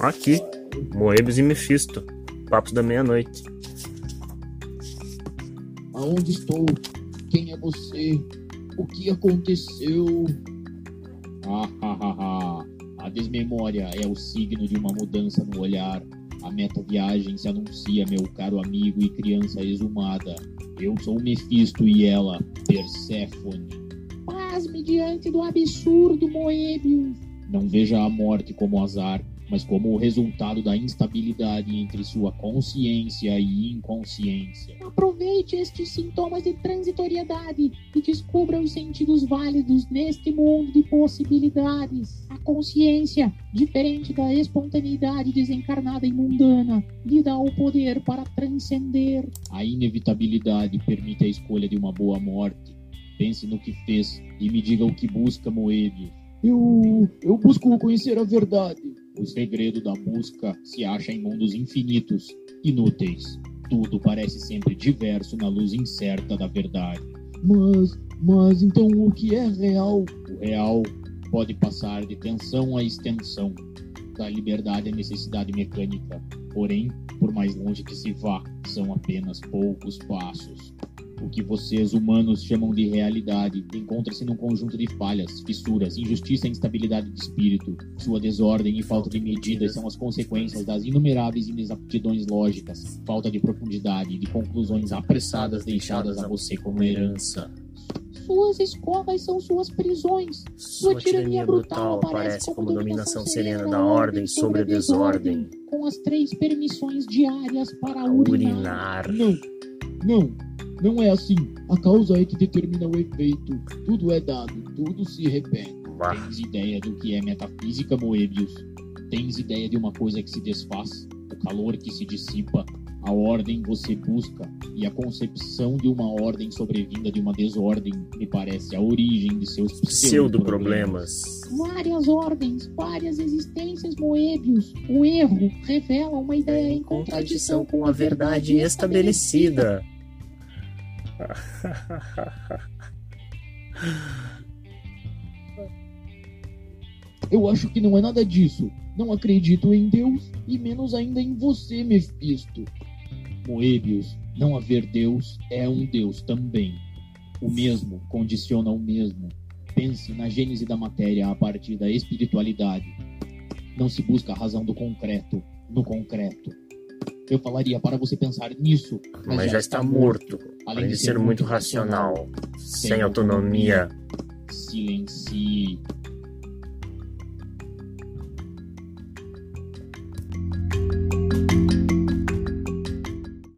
Aqui, Moebius e Mephisto. Papos da meia-noite. Aonde estou? Quem é você? O que aconteceu? Ah. A desmemória é o signo de uma mudança no olhar. A meta-viagem se anuncia, meu caro amigo e criança exumada. Eu sou o Mephisto e ela, Perséfone. Pasme diante do absurdo, Moebius. Não veja a morte como azar, mas como o resultado da instabilidade entre sua consciência e inconsciência. Aproveite estes sintomas de transitoriedade e descubra os sentidos válidos neste mundo de possibilidades. A consciência, diferente da espontaneidade desencarnada e mundana, lhe dá o poder para transcender. A inevitabilidade permite a escolha de uma boa morte. Pense no que fez e me diga o que busca, Moebius. Eu, eu busco conhecer a verdade. O segredo da busca se acha em mundos infinitos, inúteis. Tudo parece sempre diverso na luz incerta da verdade. Mas, mas então o que é real? O real pode passar de tensão a extensão, da liberdade à necessidade mecânica. Porém, por mais longe que se vá, são apenas poucos passos. O que vocês humanos chamam de realidade encontra-se num conjunto de falhas, fissuras, injustiça e instabilidade de espírito. Sua desordem e falta de medidas são as consequências das inumeráveis inexatidões lógicas, falta de profundidade e de conclusões apressadas deixadas a você como herança. Suas escovas são suas prisões. Sua, Sua tirania brutal aparece como dominação serena da ordem sobre a desordem. Com as três permissões diárias para urinar. urinar. Não, não, não é assim. A causa é que determina o efeito. Tudo é dado, tudo se repete. Bah. Tens ideia do que é metafísica, Moebius? Tens ideia de uma coisa que se desfaz? O calor que se dissipa? A ordem você busca e a concepção de uma ordem sobrevinda de uma desordem me parece a origem de seus pseudo-problemas. Pseudo-problemas. Várias ordens, várias existências, Moebius. O erro revela uma ideia em contradição com a verdade estabelecida. Eu acho que não é nada disso. Não acredito em Deus e menos ainda em você, Mephisto. Moebius, não haver Deus é um Deus também. O mesmo condiciona o mesmo. Pense na gênese da matéria a partir da espiritualidade. Não se busca a razão do concreto no concreto. Eu falaria para você pensar nisso, Mas já está morto, além de ser muito racional, sem autonomia. Silencie.